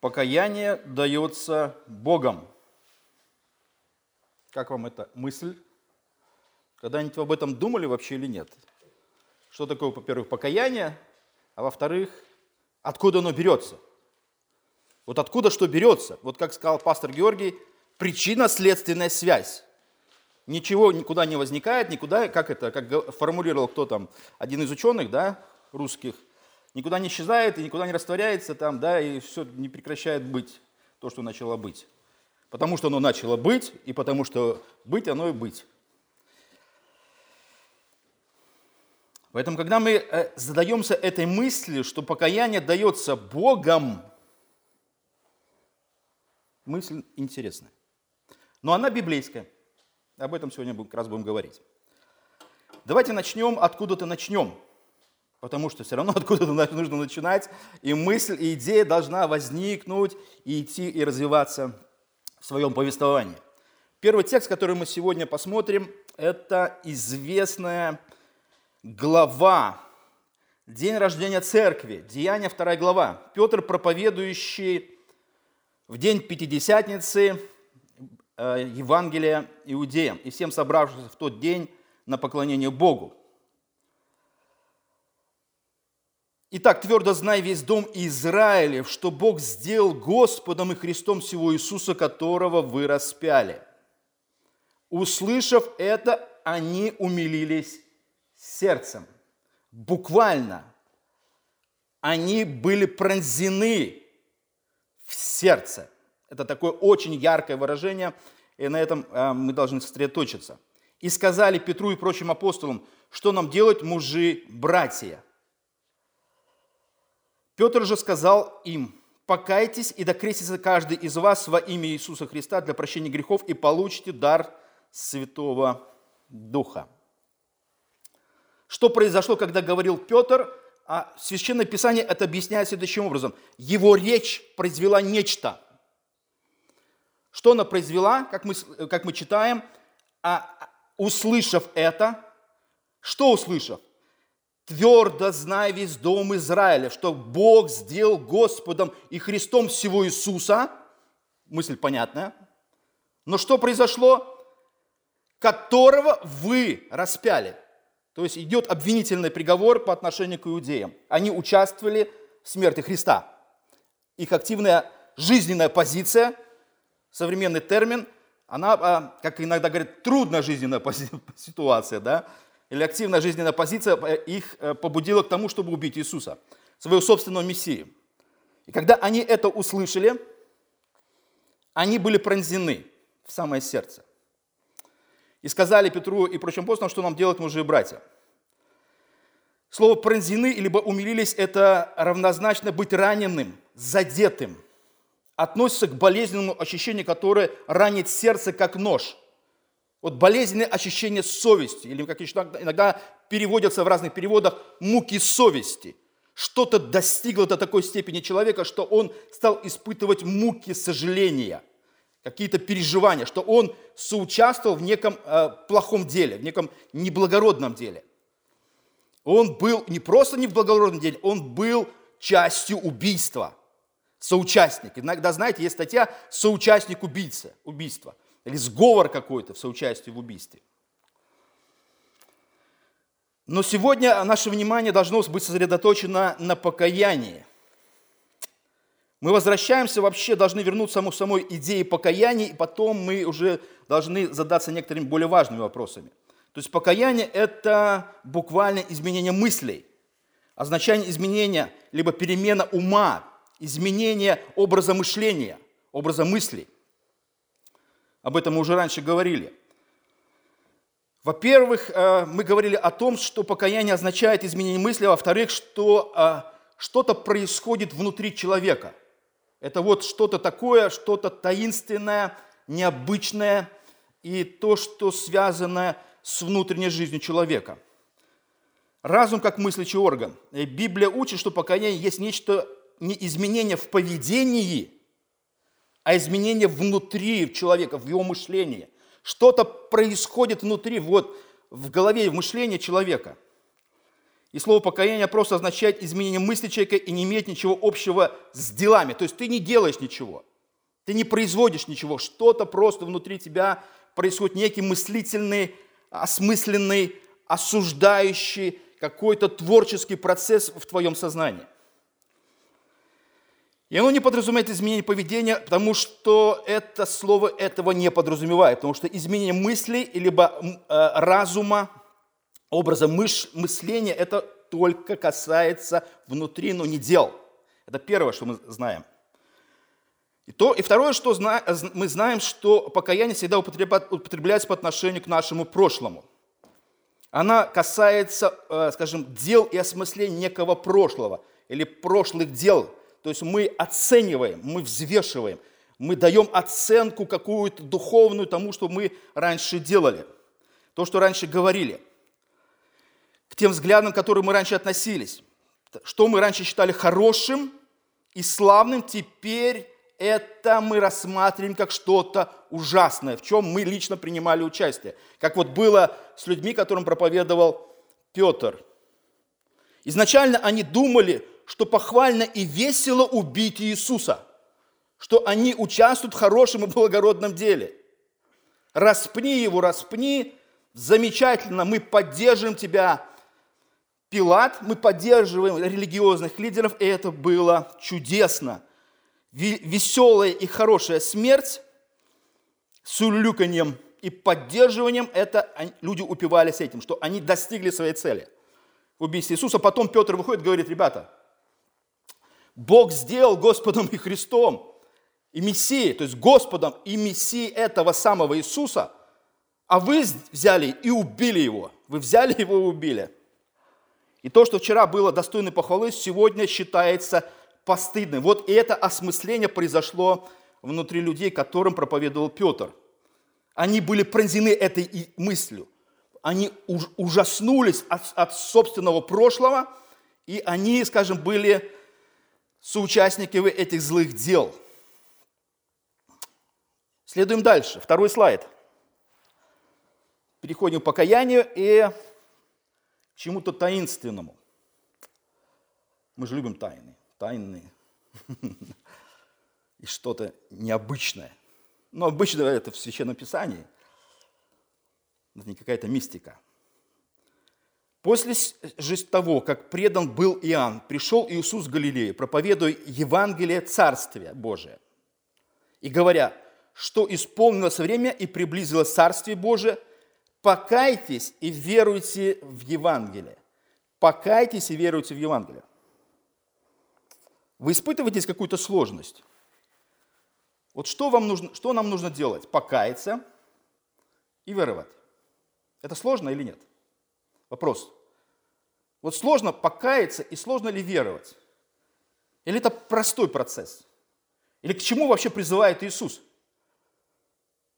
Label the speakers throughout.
Speaker 1: Покаяние дается Богом. Как вам эта мысль? Когда-нибудь об этом думали вообще или нет? Что такое, во-первых, покаяние, а во-вторых, откуда оно берется? Вот откуда что берется? Вот как сказал пастор Георгий, причинно-следственная связь. Ничего никуда не возникает, никуда, как это, как формулировал кто там, один из ученых, да, русских, никуда не исчезает и никуда не растворяется там, да, и все не прекращает быть, то, что начало быть. Потому что оно начало быть, и потому что быть, оно и быть. Поэтому, когда мы э, задаемся этой мыслью, что покаяние дается Богом, мысль интересная. Но она библейская. Об этом сегодня как раз будем говорить. Давайте начнем, откуда-то начнем. Потому что все равно откуда-то нужно начинать, и мысль, и идея должна возникнуть, и идти, и развиваться в своем повествовании. Первый текст, который мы сегодня посмотрим, это известная глава, день рождения церкви, Деяния 2 глава. Петр, проповедующий в день Пятидесятницы э, Евангелия иудеям и всем собравшимся в тот день на поклонение Богу. Итак, твердо знай весь дом Израилев, что Бог сделал Господом и Христом всего Иисуса, которого вы распяли. Услышав это, они умилились сердцем. Буквально. Они были пронзены в сердце. Это такое очень яркое выражение, и на этом э, мы должны сосредоточиться. И сказали Петру и прочим апостолам, что нам делать, мужи, братья – Петр же сказал им, покайтесь и докрестится каждый из вас во имя Иисуса Христа для прощения грехов и получите дар Святого Духа. Что произошло, когда говорил Петр? А Священное Писание это объясняет следующим образом. Его речь произвела нечто. Что она произвела, как мы, как мы читаем, а, услышав это, что услышав? Твердо знай весь дом Израиля, что Бог сделал Господом и Христом всего Иисуса. Мысль понятная. Но что произошло? Которого вы распяли. То есть идет обвинительный приговор по отношению к иудеям. Они участвовали в смерти Христа. Их активная жизненная позиция, современный термин, она, а, как иногда говорят, трудная жизненная ситуация, да, или активная жизненная позиция э, их э, побудила к тому, чтобы убить Иисуса, своего собственного Мессию. И когда они это услышали, они были пронзены в самое сердце. И сказали Петру и прочим апостолам, что нам делать, мужи и братья. Слово «пронзены» либо «умилились» – это равнозначно быть раненым, задетым. Относится к болезненному ощущению, которое ранит сердце, как нож – вот болезненное ощущение совести, или как иногда переводятся в разных переводах, муки совести. Что-то достигло до такой степени человека, что он стал испытывать муки сожаления, какие-то переживания, что он соучаствовал в неком э, плохом деле, в неком неблагородном деле. Он был не просто не в благородном деле, он был частью убийства, соучастник. Иногда, знаете, есть статья «Соучастник убийцы, убийства» или сговор какой-то в соучастии в убийстве. Но сегодня наше внимание должно быть сосредоточено на покаянии. Мы возвращаемся, вообще должны вернуться к самой идее покаяния, и потом мы уже должны задаться некоторыми более важными вопросами. То есть покаяние – это буквально изменение мыслей, означание изменения, либо перемена ума, изменение образа мышления, образа мыслей – об этом мы уже раньше говорили. Во-первых, э, мы говорили о том, что покаяние означает изменение мысли, а во-вторых, что э, что-то происходит внутри человека. Это вот что-то такое, что-то таинственное, необычное и то, что связано с внутренней жизнью человека. Разум как мыслящий орган. Библия учит, что покаяние есть нечто, не изменение в поведении – а изменение внутри человека, в его мышлении. Что-то происходит внутри, вот в голове, в мышлении человека. И слово покаяние просто означает изменение мысли человека и не имеет ничего общего с делами. То есть ты не делаешь ничего, ты не производишь ничего, что-то просто внутри тебя происходит некий мыслительный, осмысленный, осуждающий какой-то творческий процесс в твоем сознании. И оно не подразумевает изменение поведения, потому что это слово этого не подразумевает. Потому что изменение мысли, либо э, разума, образа мыш, мышления, это только касается внутри, но не дел. Это первое, что мы знаем. И, то, и второе, что зна, мы знаем, что покаяние всегда употребляется по отношению к нашему прошлому. Она касается, э, скажем, дел и осмысления некого прошлого или прошлых дел – то есть мы оцениваем, мы взвешиваем, мы даем оценку какую-то духовную тому, что мы раньше делали, то, что раньше говорили, к тем взглядам, к которым мы раньше относились, что мы раньше считали хорошим и славным, теперь это мы рассматриваем как что-то ужасное, в чем мы лично принимали участие. Как вот было с людьми, которым проповедовал Петр. Изначально они думали, что похвально и весело убить Иисуса, что они участвуют в хорошем и благородном деле. Распни его, распни, замечательно, мы поддерживаем тебя, Пилат, мы поддерживаем религиозных лидеров, и это было чудесно. Веселая и хорошая смерть с улюканьем и поддерживанием, это люди упивались этим, что они достигли своей цели убийстве Иисуса. Потом Петр выходит и говорит, ребята, Бог сделал Господом и Христом, и Мессией, то есть Господом и Мессией этого самого Иисуса, а вы взяли и убили его. Вы взяли его и убили. И то, что вчера было достойной похвалы, сегодня считается постыдным. Вот и это осмысление произошло внутри людей, которым проповедовал Петр. Они были пронзены этой мыслью. Они ужаснулись от, от собственного прошлого, и они, скажем, были соучастники вы этих злых дел. Следуем дальше. Второй слайд. Переходим к покаянию и к чему-то таинственному. Мы же любим тайны. Тайны. И что-то необычное. Но обычно это в Священном Писании. Это не какая-то мистика. После же того, как предан был Иоанн, пришел Иисус в Галилею, проповедуя Евангелие Царствия Божия. И говоря, что исполнилось время и приблизилось Царствие Божие, покайтесь и веруйте в Евангелие. Покайтесь и веруйте в Евангелие. Вы испытываете какую-то сложность? Вот что, вам нужно, что нам нужно делать? Покаяться и веровать. Это сложно или нет? Вопрос. Вот сложно покаяться и сложно ли веровать? Или это простой процесс? Или к чему вообще призывает Иисус?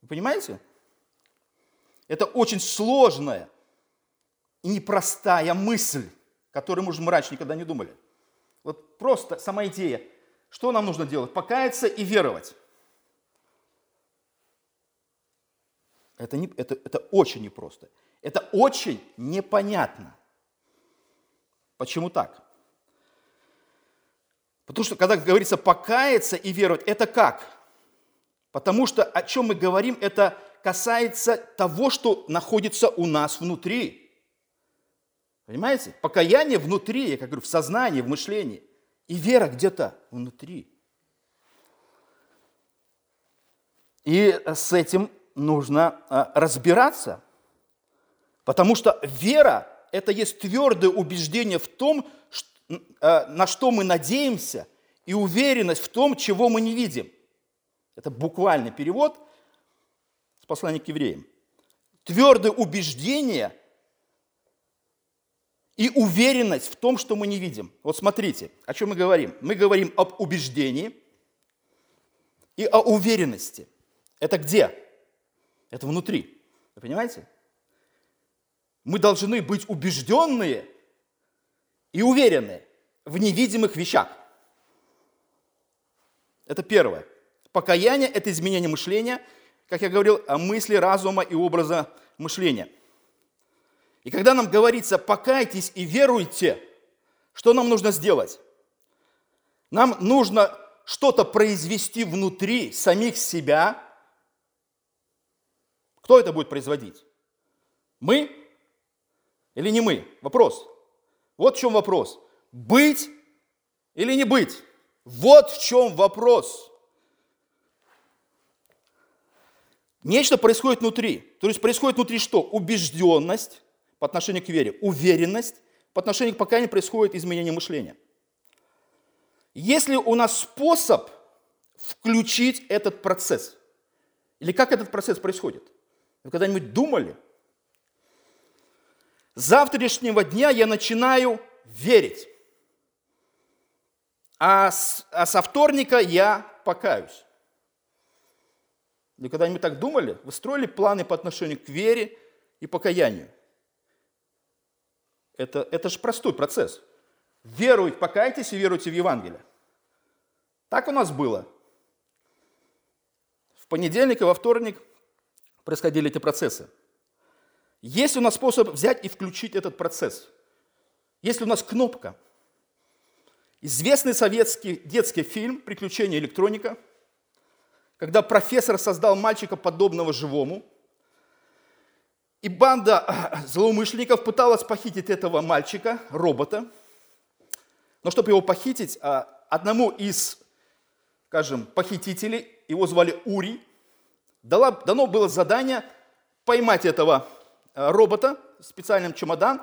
Speaker 1: Вы понимаете? Это очень сложная и непростая мысль, которую, может, мы раньше никогда не думали. Вот просто сама идея, что нам нужно делать? Покаяться и веровать. Это, не, это, это очень непросто. Это очень непонятно. Почему так? Потому что, когда говорится покаяться и веровать, это как? Потому что о чем мы говорим, это касается того, что находится у нас внутри. Понимаете? Покаяние внутри, я как говорю, в сознании, в мышлении. И вера где-то внутри. И с этим нужно а, разбираться – Потому что вера – это есть твердое убеждение в том, э, на что мы надеемся, и уверенность в том, чего мы не видим. Это буквальный перевод с послания к евреям. Твердое убеждение и уверенность в том, что мы не видим. Вот смотрите, о чем мы говорим. Мы говорим об убеждении и о уверенности. Это где? Это внутри. Вы понимаете? Мы должны быть убежденные и уверенные в невидимых вещах. Это первое. Покаяние – это изменение мышления, как я говорил, о мысли, разума и образа мышления. И когда нам говорится «покайтесь и веруйте», что нам нужно сделать? Нам нужно что-то произвести внутри самих себя. Кто это будет производить? Мы или не мы? Вопрос. Вот в чем вопрос. Быть или не быть? Вот в чем вопрос. Нечто происходит внутри. То есть происходит внутри что? Убежденность по отношению к вере, уверенность по отношению к покаянию происходит изменение мышления. Есть ли у нас способ включить этот процесс? Или как этот процесс происходит? Вы когда-нибудь думали? С завтрашнего дня я начинаю верить. А, с, а со вторника я покаюсь. Вы когда-нибудь так думали? Вы строили планы по отношению к вере и покаянию? Это, это же простой процесс. Веруйте, покайтесь и веруйте в Евангелие. Так у нас было. В понедельник и во вторник происходили эти процессы. Есть у нас способ взять и включить этот процесс. Есть у нас кнопка. Известный советский детский фильм «Приключения электроника», когда профессор создал мальчика, подобного живому, и банда злоумышленников пыталась похитить этого мальчика, робота. Но чтобы его похитить, а, одному из, скажем, похитителей, его звали Ури, дано было задание поймать этого а, робота в специальном чемодан.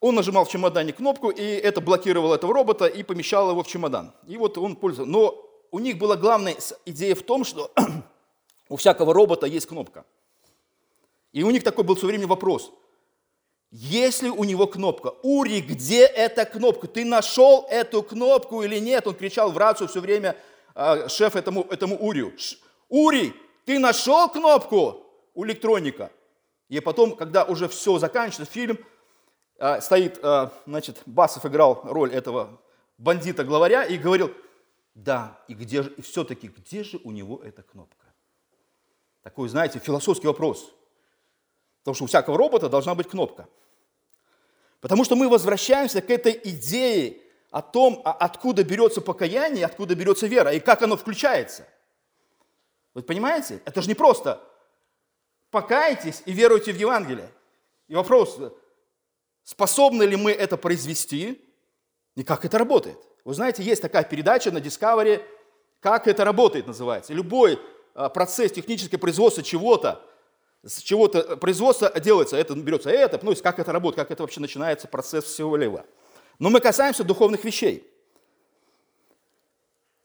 Speaker 1: Он нажимал в чемодане кнопку, и это блокировало этого робота и помещало его в чемодан. И вот он пользовался. Но у них была главная идея в том, что у всякого робота есть кнопка. И у них такой был все время вопрос. Есть ли у него кнопка? Ури, где эта кнопка? Ты нашел эту кнопку или нет? Он кричал в рацию все время, э, шеф этому, этому Урию. Ури, ты нашел кнопку у электроника? И потом, когда уже все заканчивается, фильм, э, стоит, э, значит, Басов играл роль этого бандита-главаря и говорил, да, и где же, и все-таки, где же у него эта кнопка? Такой, знаете, философский вопрос – Потому что у всякого робота должна быть кнопка. Потому что мы возвращаемся к этой идее о том, откуда берется покаяние, откуда берется вера, и как оно включается. Вы понимаете? Это же не просто покайтесь и веруйте в Евангелие. И вопрос, способны ли мы это произвести, и как это работает. Вы знаете, есть такая передача на Discovery, как это работает называется. Любой а, процесс технического производства чего-то, с чего-то производство делается, это берется это, ну, как это работает, как это вообще начинается процесс всего лева. Но мы касаемся духовных вещей.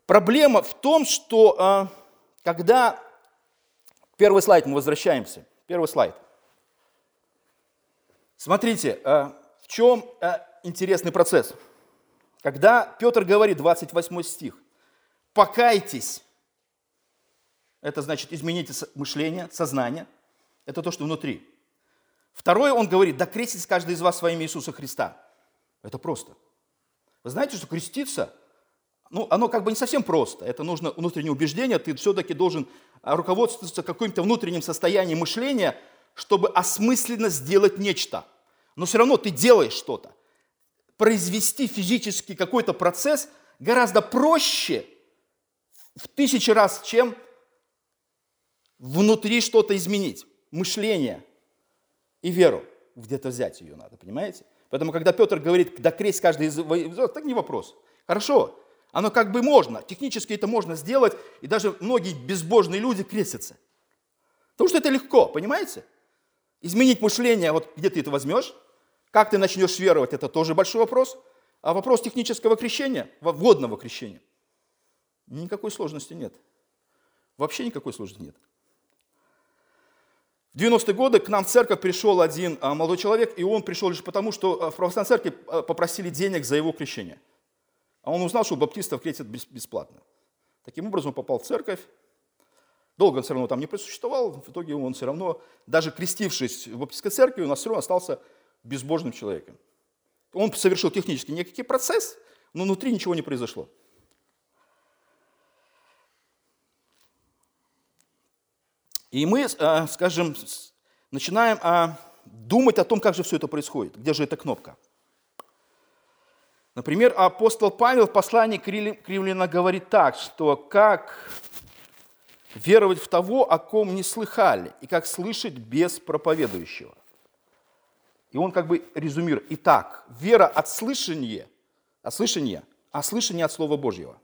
Speaker 1: Проблема в том, что а, когда... Первый слайд, мы возвращаемся. Первый слайд. Смотрите, а, в чем а, интересный процесс. Когда Петр говорит, 28 стих, «покайтесь», это значит измените мышление, сознание – это то, что внутри. Второе, он говорит, да крестится каждый из вас во имя Иисуса Христа. Это просто. Вы знаете, что креститься, ну, оно как бы не совсем просто. Это нужно внутреннее убеждение, ты все-таки должен а, руководствоваться каким-то внутренним состоянием мышления, чтобы осмысленно сделать нечто. Но все равно ты делаешь что-то. Произвести физически какой-то процесс гораздо проще в тысячи раз, чем внутри что-то изменить мышление и веру. Где-то взять ее надо, понимаете? Поэтому, когда Петр говорит, да крест каждый из вас, так не вопрос. Хорошо, оно как бы можно, технически это можно сделать, и даже многие безбожные люди крестятся. Потому что это легко, понимаете? Изменить мышление, вот где ты это возьмешь, как ты начнешь веровать, это тоже большой вопрос. А вопрос технического крещения, водного крещения, никакой сложности нет. Вообще никакой сложности нет. В 90-е годы к нам в церковь пришел один а, молодой человек, и он пришел лишь потому, что а, в православной церкви а, попросили денег за его крещение. А он узнал, что баптистов крестят бесплатно. Таким образом, он попал в церковь. Долго он все равно там не просуществовал. В итоге он все равно, даже крестившись в баптистской церкви, он все равно остался безбожным человеком. Он совершил технически некий процесс, но внутри ничего не произошло. И мы, э, скажем, начинаем а, думать о том, как же все это происходит, где же эта кнопка. Например, апостол Павел в послании к Римлянам говорит так, что как веровать в того, о ком не слыхали, и как слышать без проповедующего. И он как бы резюмирует. Итак, вера от слышания, от слышания, а слышание от Слова Божьего.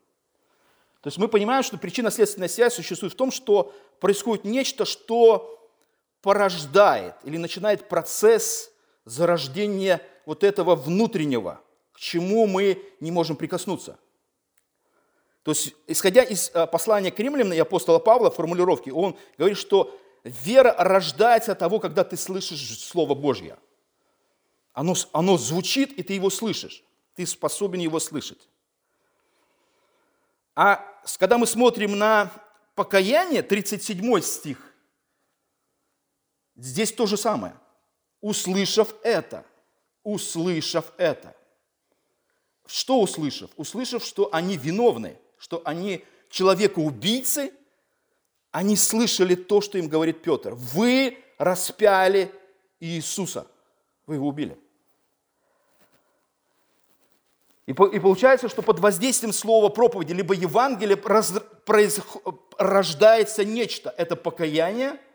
Speaker 1: То есть мы понимаем, что причинно-следственная связь существует в том, что происходит нечто, что порождает или начинает процесс зарождения вот этого внутреннего, к чему мы не можем прикоснуться. То есть, исходя из э, послания к римлянам и апостола Павла, формулировки, он говорит, что вера рождается от того, когда ты слышишь Слово Божье. Оно, оно звучит, и ты его слышишь. Ты способен его слышать. А когда мы смотрим на покаяние, 37 стих, Здесь то же самое. Услышав это, услышав это. Что услышав? Услышав, что они виновны, что они человека-убийцы, они слышали то, что им говорит Петр. Вы распяли Иисуса, вы его убили. И, и получается, что под воздействием слова проповеди, либо Евангелия раз, произ, рождается нечто. Это покаяние –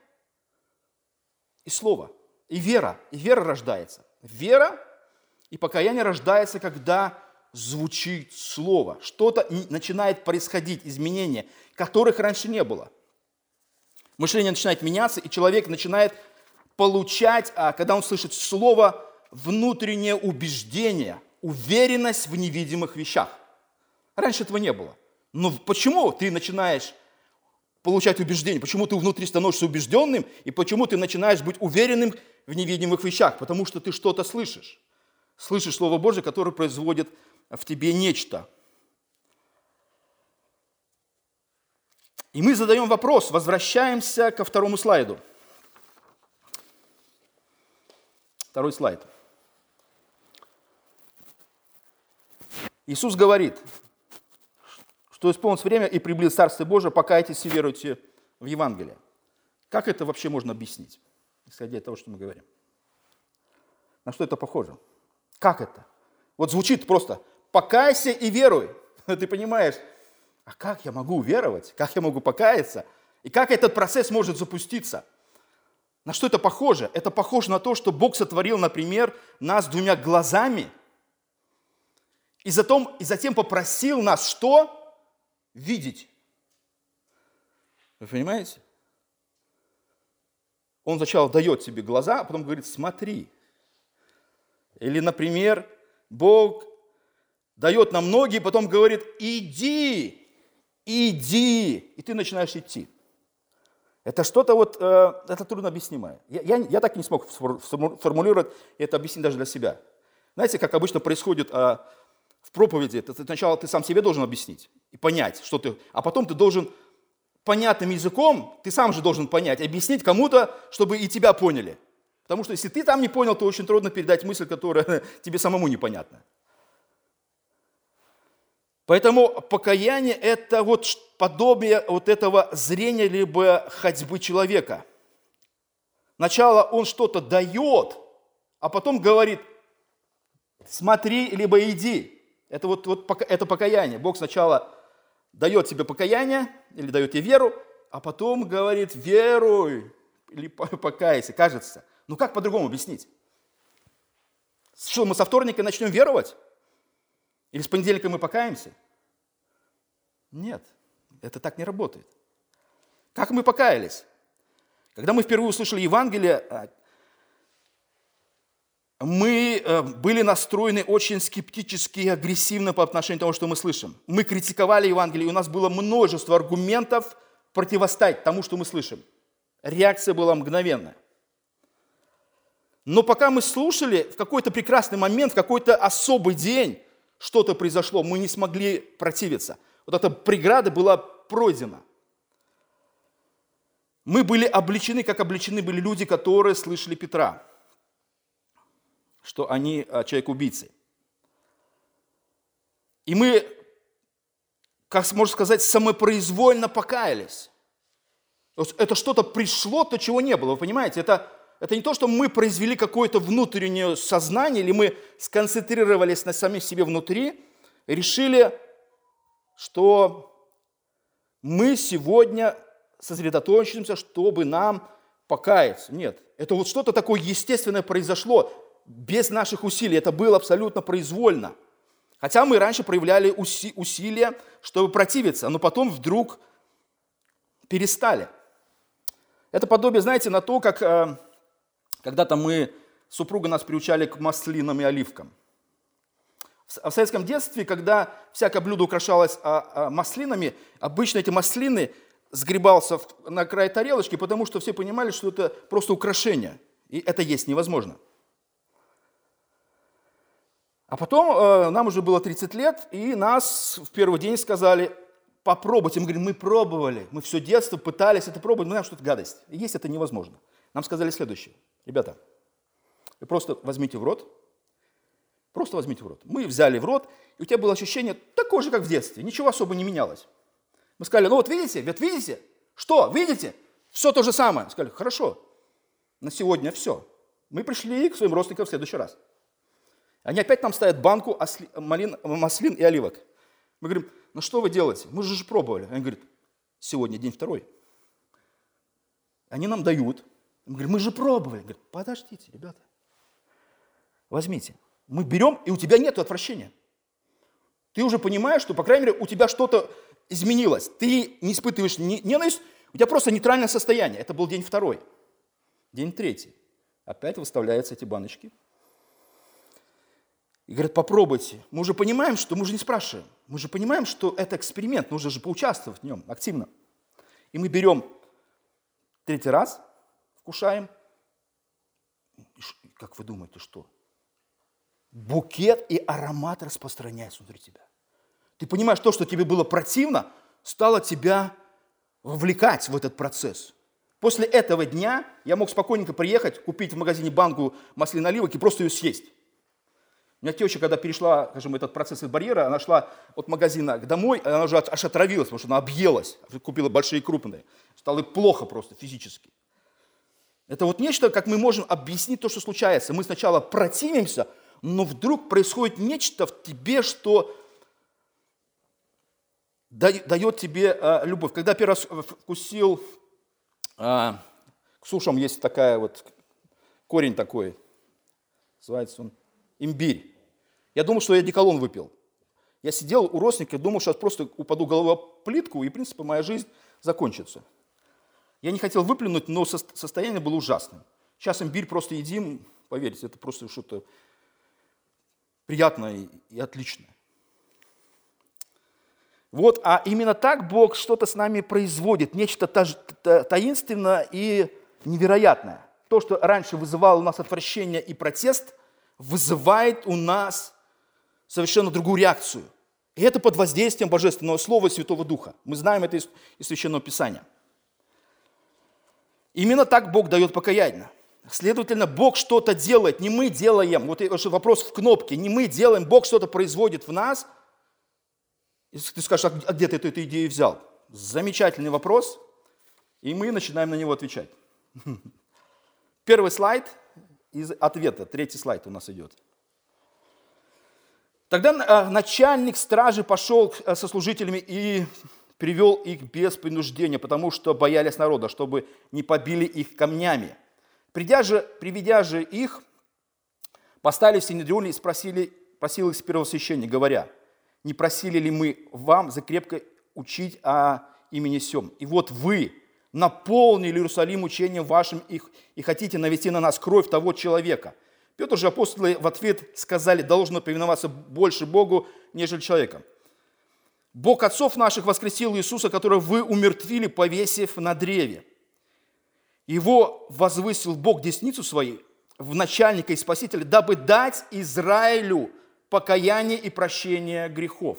Speaker 1: и слово, и вера. И вера рождается. Вера и покаяние рождается, когда звучит слово. Что-то начинает происходить, изменения, которых раньше не было. Мышление начинает меняться, и человек начинает получать, а когда он слышит слово, внутреннее убеждение, уверенность в невидимых вещах. Раньше этого не было. Но почему ты начинаешь получать убеждение, почему ты внутри становишься убежденным, и почему ты начинаешь быть уверенным в невидимых вещах, потому что ты что-то слышишь. Слышишь Слово Божье, которое производит в тебе нечто. И мы задаем вопрос, возвращаемся ко второму слайду. Второй слайд. Иисус говорит, что исполнилось время и приблизилось Царствие Божие, покайтесь и веруйте в Евангелие. Как это вообще можно объяснить, исходя из того, что мы говорим? На что это похоже? Как это? Вот звучит просто «покайся и веруй». Ты понимаешь, а как я могу уверовать? Как я могу покаяться? И как этот процесс может запуститься? На что это похоже? Это похоже на то, что Бог сотворил, например, нас двумя глазами, и затем, и затем попросил нас что? видеть. Вы понимаете? Он сначала дает тебе глаза, а потом говорит, смотри. Или, например, Бог дает нам ноги, потом говорит, иди, иди, и ты начинаешь идти. Это что-то вот, э, это трудно объяснимое. Я, я, я так и не смог сформулировать это объяснить даже для себя. Знаете, как обычно происходит а, проповеди, это сначала ты сам себе должен объяснить и понять, что ты, а потом ты должен понятным языком, ты сам же должен понять, объяснить кому-то, чтобы и тебя поняли. Потому что если ты там не понял, то очень трудно передать мысль, которая тебе самому непонятна. Поэтому покаяние – это вот подобие вот этого зрения либо ходьбы человека. Сначала он что-то дает, а потом говорит, смотри, либо иди. Это вот, вот это покаяние. Бог сначала дает тебе покаяние или дает тебе веру, а потом говорит, веруй или покайся, кажется. Ну как по-другому объяснить? Что, мы со вторника начнем веровать? Или с понедельника мы покаемся? Нет, это так не работает. Как мы покаялись? Когда мы впервые услышали Евангелие, а, мы э, были настроены очень скептически и агрессивно по отношению к тому, что мы слышим. Мы критиковали Евангелие, и у нас было множество аргументов противостать тому, что мы слышим. Реакция была мгновенная. Но пока мы слушали, в какой-то прекрасный момент, в какой-то особый день что-то произошло, мы не смогли противиться. Вот эта преграда была пройдена. Мы были обличены, как обличены были люди, которые слышали Петра что они а, человек-убийцы. И мы, как можно сказать, самопроизвольно покаялись. Это что-то пришло, то, чего не было. Вы понимаете, это это не то, что мы произвели какое-то внутреннее сознание, или мы сконцентрировались на самих себе внутри, решили, что мы сегодня сосредоточимся, чтобы нам покаяться. Нет, это вот что-то такое естественное произошло без наших усилий. Это было абсолютно произвольно. Хотя мы раньше проявляли уси- усилия, чтобы противиться, но потом вдруг перестали. Это подобие, знаете, на то, как э, когда-то мы, супруга нас приучали к маслинам и оливкам. В советском детстве, когда всякое блюдо украшалось а, а, маслинами, обычно эти маслины сгребался на край тарелочки, потому что все понимали, что это просто украшение, и это есть невозможно. А потом э, нам уже было 30 лет, и нас в первый день сказали, попробуйте. Мы говорим, мы пробовали, мы все детство пытались это пробовать, мы знаем, что это гадость. Есть это невозможно. Нам сказали следующее. Ребята, вы просто возьмите в рот, просто возьмите в рот. Мы взяли в рот, и у тебя было ощущение такое же, как в детстве, ничего особо не менялось. Мы сказали, ну вот видите, вот видите, что, видите, все то же самое. Сказали, хорошо, на сегодня все. Мы пришли к своим родственникам в следующий раз. Они опять нам ставят банку осли, малин, маслин и оливок. Мы говорим, ну что вы делаете? Мы же пробовали. Они говорят, сегодня день второй. Они нам дают. Мы говорим, мы же пробовали. Говорят, подождите, ребята, возьмите. Мы берем, и у тебя нет отвращения. Ты уже понимаешь, что, по крайней мере, у тебя что-то изменилось. Ты не испытываешь ненависть, у тебя просто нейтральное состояние. Это был день второй. День третий. Опять выставляются эти баночки. И говорят, попробуйте. Мы уже понимаем, что мы уже не спрашиваем. Мы же понимаем, что это эксперимент, нужно же поучаствовать в нем активно. И мы берем третий раз, вкушаем. Как вы думаете, что? Букет и аромат распространяется внутри тебя. Ты понимаешь, то, что тебе было противно, стало тебя вовлекать в этот процесс. После этого дня я мог спокойненько приехать, купить в магазине банку маслин оливок и просто ее съесть. У меня теща, когда перешла, скажем, этот процесс из барьера, она шла от магазина к домой, она уже аж отравилась, потому что она объелась, купила большие крупные. Стало плохо просто физически. Это вот нечто, как мы можем объяснить то, что случается. Мы сначала противимся, но вдруг происходит нечто в тебе, что дает тебе а, любовь. Когда первый раз вкусил, а, к сушам есть такая вот, корень такой, называется он имбирь. Я думал, что я деколон выпил. Я сидел у родственника, думал, сейчас просто упаду головой в плитку, и, в принципе, моя жизнь закончится. Я не хотел выплюнуть, но состояние было ужасным. Сейчас имбирь просто едим, поверьте, это просто что-то приятное и отличное. Вот, а именно так Бог что-то с нами производит, нечто таинственное и невероятное. То, что раньше вызывало у нас отвращение и протест, вызывает у нас совершенно другую реакцию. И это под воздействием Божественного Слова и Святого Духа. Мы знаем это из, из Священного Писания. Именно так Бог дает покаяние. Следовательно, Бог что-то делает, не мы делаем. Вот вопрос в кнопке. Не мы делаем, Бог что-то производит в нас – и ты скажешь, а, а где ты эту, эту идею взял? Замечательный вопрос, и мы начинаем на него отвечать. Первый слайд из ответа, третий слайд у нас идет. Тогда а, начальник стражи пошел а, со служителями и привел их без принуждения, потому что боялись народа, чтобы не побили их камнями. Придя же, приведя же их, поставили в Синедрионе и спросили, просил их с первосвященника, говоря – не просили ли мы вам закрепко учить о имени Сем? И вот вы наполнили Иерусалим учением вашим их, и хотите навести на нас кровь того человека. Петр же апостолы в ответ сказали, должно повиноваться больше Богу, нежели человеком. Бог отцов наших воскресил Иисуса, которого вы умертвили, повесив на древе. Его возвысил Бог десницу своей в начальника и спасителя, дабы дать Израилю покаяние и прощение грехов.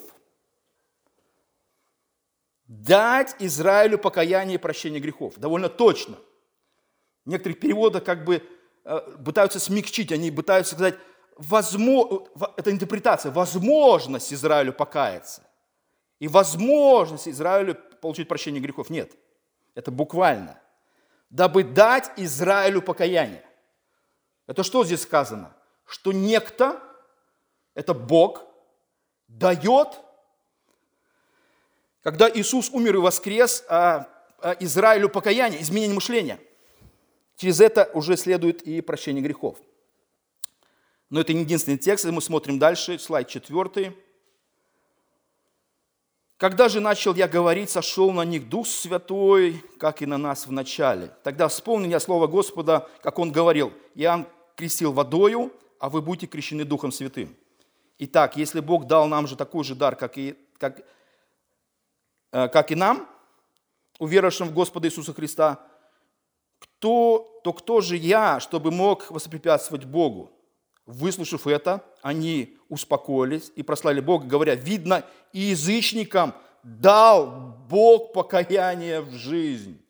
Speaker 1: Дать Израилю покаяние и прощение грехов. Довольно точно. В некоторых переводах как бы э, пытаются смягчить, они пытаются сказать, возможно, это интерпретация, возможность Израилю покаяться. И возможность Израилю получить прощение грехов. Нет, это буквально. Дабы дать Израилю покаяние. Это что здесь сказано? Что некто, это Бог, дает, когда Иисус умер и воскрес, а, а Израилю покаяние, изменение мышления. Через это уже следует и прощение грехов. Но это не единственный текст, мы смотрим дальше, слайд четвертый. Когда же начал я говорить, сошел на них Дух Святой, как и на нас в начале. Тогда вспомнил я слово Господа, как он говорил, Иоанн крестил водою, а вы будете крещены Духом Святым. Итак, если Бог дал нам же такой же дар, как и, как, как и нам, уверовавшим в Господа Иисуса Христа, кто, то кто же я, чтобы мог воспрепятствовать Богу? Выслушав это, они успокоились и прослали Бога, говоря, видно, и язычникам дал Бог покаяние в жизнь.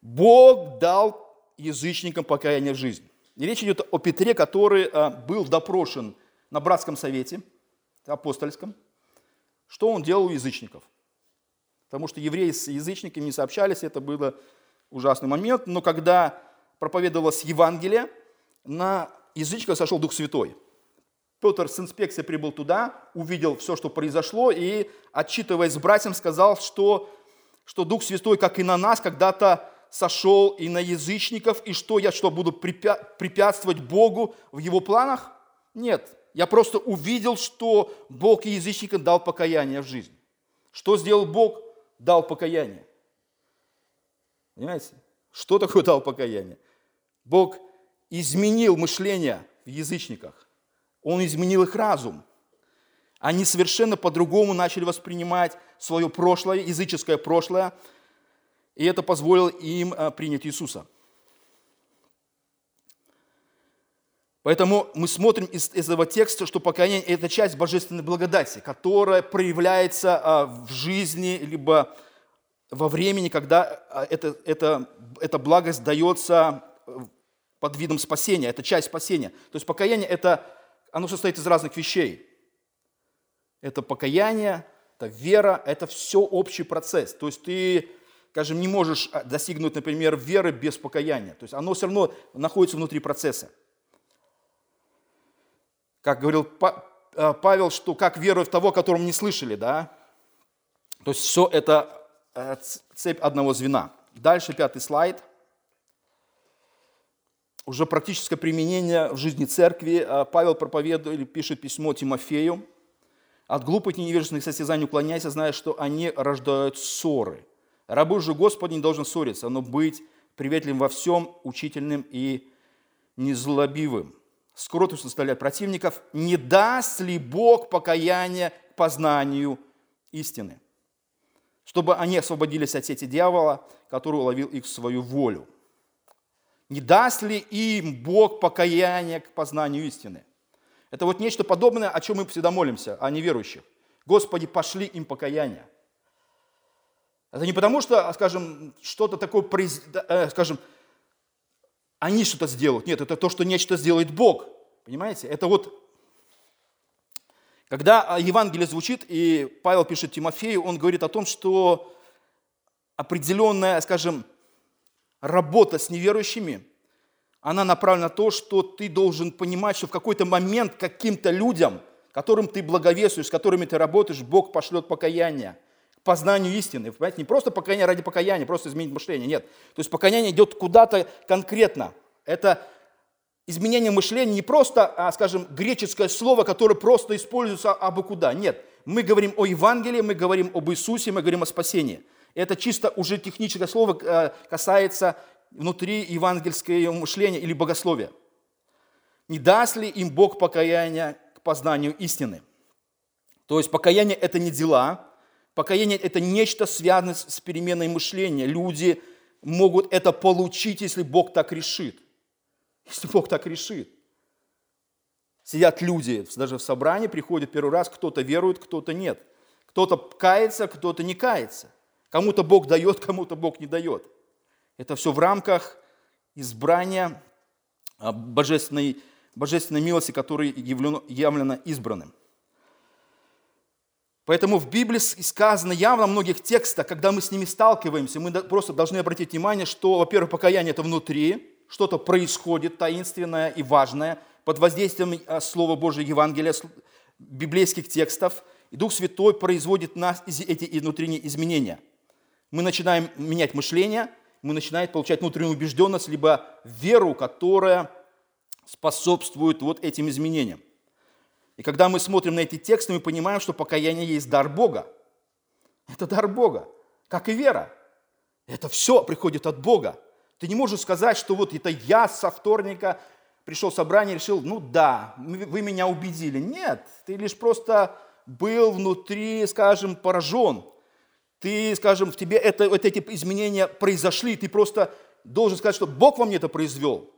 Speaker 1: Бог дал язычникам покаяние в жизнь. И речь идет о Петре, который а, был допрошен на братском совете апостольском. Что он делал у язычников? Потому что евреи с язычниками не сообщались, это был ужасный момент. Но когда проповедовалось Евангелие, на язычников сошел Дух Святой. Петр с инспекцией прибыл туда, увидел все, что произошло, и, отчитываясь с братьям, сказал, что, что Дух Святой, как и на нас, когда-то сошел и на язычников, и что я что, буду препятствовать Богу в его планах? Нет, я просто увидел, что Бог язычникам дал покаяние в жизнь. Что сделал Бог? Дал покаяние. Понимаете? Что такое дал покаяние? Бог изменил мышление в язычниках. Он изменил их разум. Они совершенно по-другому начали воспринимать свое прошлое, языческое прошлое, и это позволило им э, принять Иисуса. Поэтому мы смотрим из, этого текста, что покаяние – это часть божественной благодати, которая проявляется э, в жизни, либо во времени, когда э, это, это, эта благость дается под видом спасения, это часть спасения. То есть покаяние это, оно состоит из разных вещей. Это покаяние, это вера, это все общий процесс. То есть ты, скажем, не можешь а, достигнуть, например, веры без покаяния. То есть оно все равно находится внутри процесса. Как говорил а, Павел, что как веруя в того, которому не слышали, да? То есть все это э, цепь одного звена. Дальше пятый слайд – уже практическое применение в жизни церкви. А, Павел проповедует или пишет письмо Тимофею. «От глупых и невежественных состязаний уклоняйся, зная, что они рождают ссоры. Рабы же Господи не должен ссориться, но быть приветливым во всем, учительным и незлобивым. С кротостью противников, не даст ли Бог покаяние к познанию истины, чтобы они освободились от сети дьявола, который уловил их в свою волю не даст ли им Бог покаяние к познанию истины? Это вот нечто подобное, о чем мы всегда молимся, о неверующих. Господи, пошли им покаяние. Это не потому, что, скажем, что-то такое, э, скажем, они что-то сделают. Нет, это то, что нечто сделает Бог. Понимаете? Это вот, когда Евангелие звучит, и Павел пишет Тимофею, он говорит о том, что определенная, скажем, работа с неверующими, она направлена на то, что ты должен понимать, что в какой-то момент каким-то людям, которым ты благовествуешь, с которыми ты работаешь, Бог пошлет покаяние познанию истины. Понимаете, не просто покаяние ради покаяния, просто изменить мышление, нет. То есть покаяние идет куда-то конкретно. Это изменение мышления не просто, а, скажем, греческое слово, которое просто используется абы куда. Нет, мы говорим о Евангелии, мы говорим об Иисусе, мы говорим о спасении. Это чисто уже техническое слово э, касается внутри евангельского мышления или богословия. Не даст ли им Бог покаяние к познанию истины? То есть покаяние – это не дела, покаяние – это нечто связанное с переменой мышления. Люди могут это получить, если Бог так решит. Если Бог так решит. Сидят люди, даже в собрании приходят первый раз, кто-то верует, кто-то нет. Кто-то кается, кто-то не кается. Кому-то Бог дает, кому-то Бог не дает. Это все в рамках избрания а, божественной, божественной милости, которая явлена, избранным. Поэтому в Библии сказано явно в многих текстах, когда мы с ними сталкиваемся, мы просто должны обратить внимание, что, во-первых, покаяние – это внутри, что-то происходит таинственное и важное под воздействием э, Слова Божьего Евангелия, библейских текстов, и Дух Святой производит нас эти внутренние изменения. Мы начинаем менять мышление, мы начинаем получать внутреннюю убежденность, либо веру, которая способствует вот этим изменениям. И когда мы смотрим на эти тексты, мы понимаем, что покаяние есть дар Бога. Это дар Бога, как и вера. Это все приходит от Бога. Ты не можешь сказать, что вот это я со вторника пришел в собрание и решил, ну да, вы меня убедили. Нет, ты лишь просто был внутри, скажем, поражен. Ты, скажем, в тебе это, вот эти изменения произошли, ты просто должен сказать, что Бог во мне это произвел,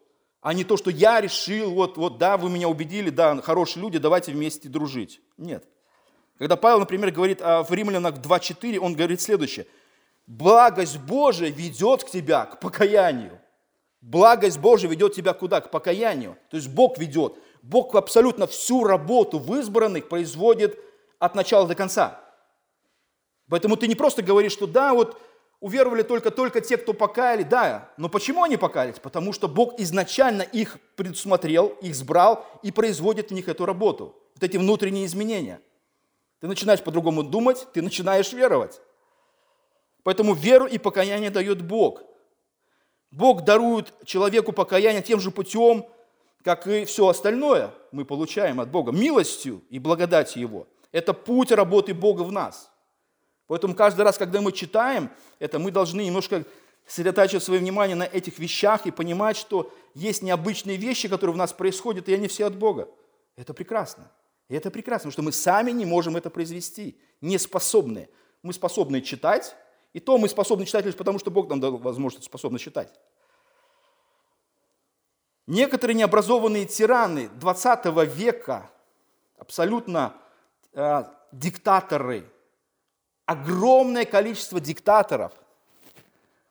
Speaker 1: а не то, что я решил, вот, вот да, вы меня убедили, да, хорошие люди, давайте вместе дружить. Нет. Когда Павел, например, говорит в Римлянах 2.4, он говорит следующее. Благость Божия ведет к тебя к покаянию. Благость Божия ведет тебя куда? К покаянию. То есть Бог ведет. Бог абсолютно всю работу в избранных производит от начала до конца. Поэтому ты не просто говоришь, что да, вот уверовали только-только те, кто покаяли, да, но почему они покаялись? Потому что Бог изначально их предусмотрел, их сбрал и производит в них эту работу, вот эти внутренние изменения. Ты начинаешь по-другому думать, ты начинаешь веровать. Поэтому веру и покаяние дает Бог. Бог дарует человеку покаяние тем же путем, как и все остальное мы получаем от Бога, милостью и благодатью Его. Это путь работы Бога в нас. Поэтому каждый раз, когда мы читаем это, мы должны немножко сосредотачивать свое внимание на этих вещах и понимать, что есть необычные вещи, которые в нас происходят, и они все от Бога. Это прекрасно. И это прекрасно, потому что мы сами не можем это произвести, не способны. Мы способны читать, и то мы способны читать лишь потому, что Бог нам дал возможность способны читать. Некоторые необразованные тираны 20 века, абсолютно э, диктаторы, огромное количество диктаторов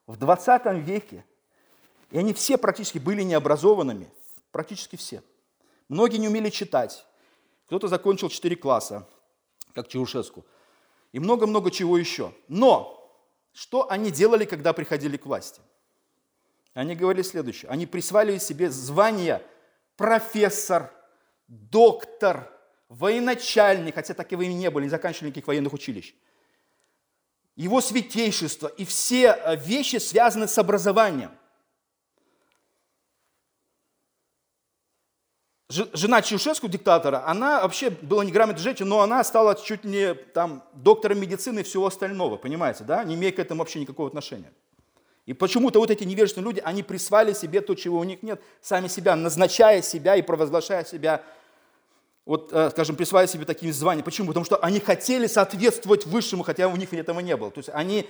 Speaker 1: в 20 веке, и они все практически были необразованными, практически все. Многие не умели читать, кто-то закончил 4 класса, как Чаушеску, и много-много чего еще. Но что они делали, когда приходили к власти? Они говорили следующее. Они присваивали себе звание профессор, доктор, военачальник, хотя так и вы не были, не заканчивали никаких военных училищ. Его святейшество и все э, вещи связаны с образованием – жена Чаушеску, диктатора, она вообще была неграмотной женщиной, но она стала чуть не там доктором медицины и всего остального, понимаете, да, не имея к этому вообще никакого отношения. И почему-то вот эти невежественные люди, они присвали себе то, чего у них нет, сами себя, назначая себя и провозглашая себя, вот, э, скажем, присваивая себе такие звания. Почему? Потому что они хотели соответствовать высшему, хотя у них этого не было. То есть они,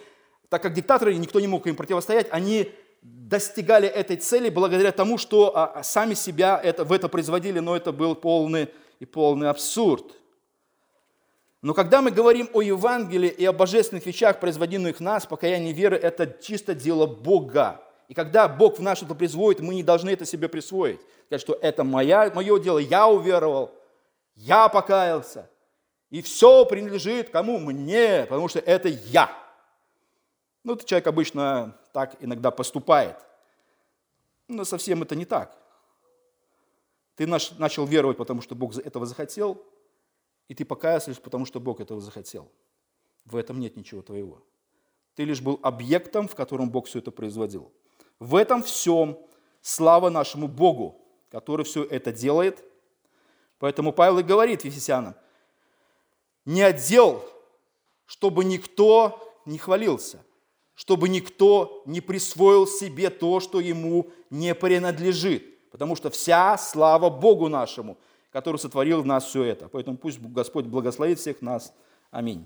Speaker 1: так как диктаторы, никто не мог им противостоять, они достигали этой цели благодаря тому, что а, а, сами себя это, в это производили, но это был полный и полный абсурд. Но когда мы говорим о Евангелии и о божественных вещах, производимых нас, покаяние веры – это чисто дело Бога. И когда Бог в нас что-то производит, мы не должны это себе присвоить. Сказать, что это моя, мое дело, я уверовал, я покаялся. И все принадлежит кому? Мне, потому что это я. Ну, этот человек обычно так иногда поступает. Но совсем это не так. Ты начал веровать, потому что Бог этого захотел, и ты покаялся лишь потому, что Бог этого захотел. В этом нет ничего твоего. Ты лишь был объектом, в котором Бог все это производил. В этом всем слава нашему Богу, который все это делает. Поэтому Павел и говорит Ефесянам, не отдел, чтобы никто не хвалился – чтобы никто не присвоил себе то, что ему не принадлежит. Потому что вся слава Богу нашему, который сотворил в нас все это. Поэтому пусть Господь благословит всех нас. Аминь.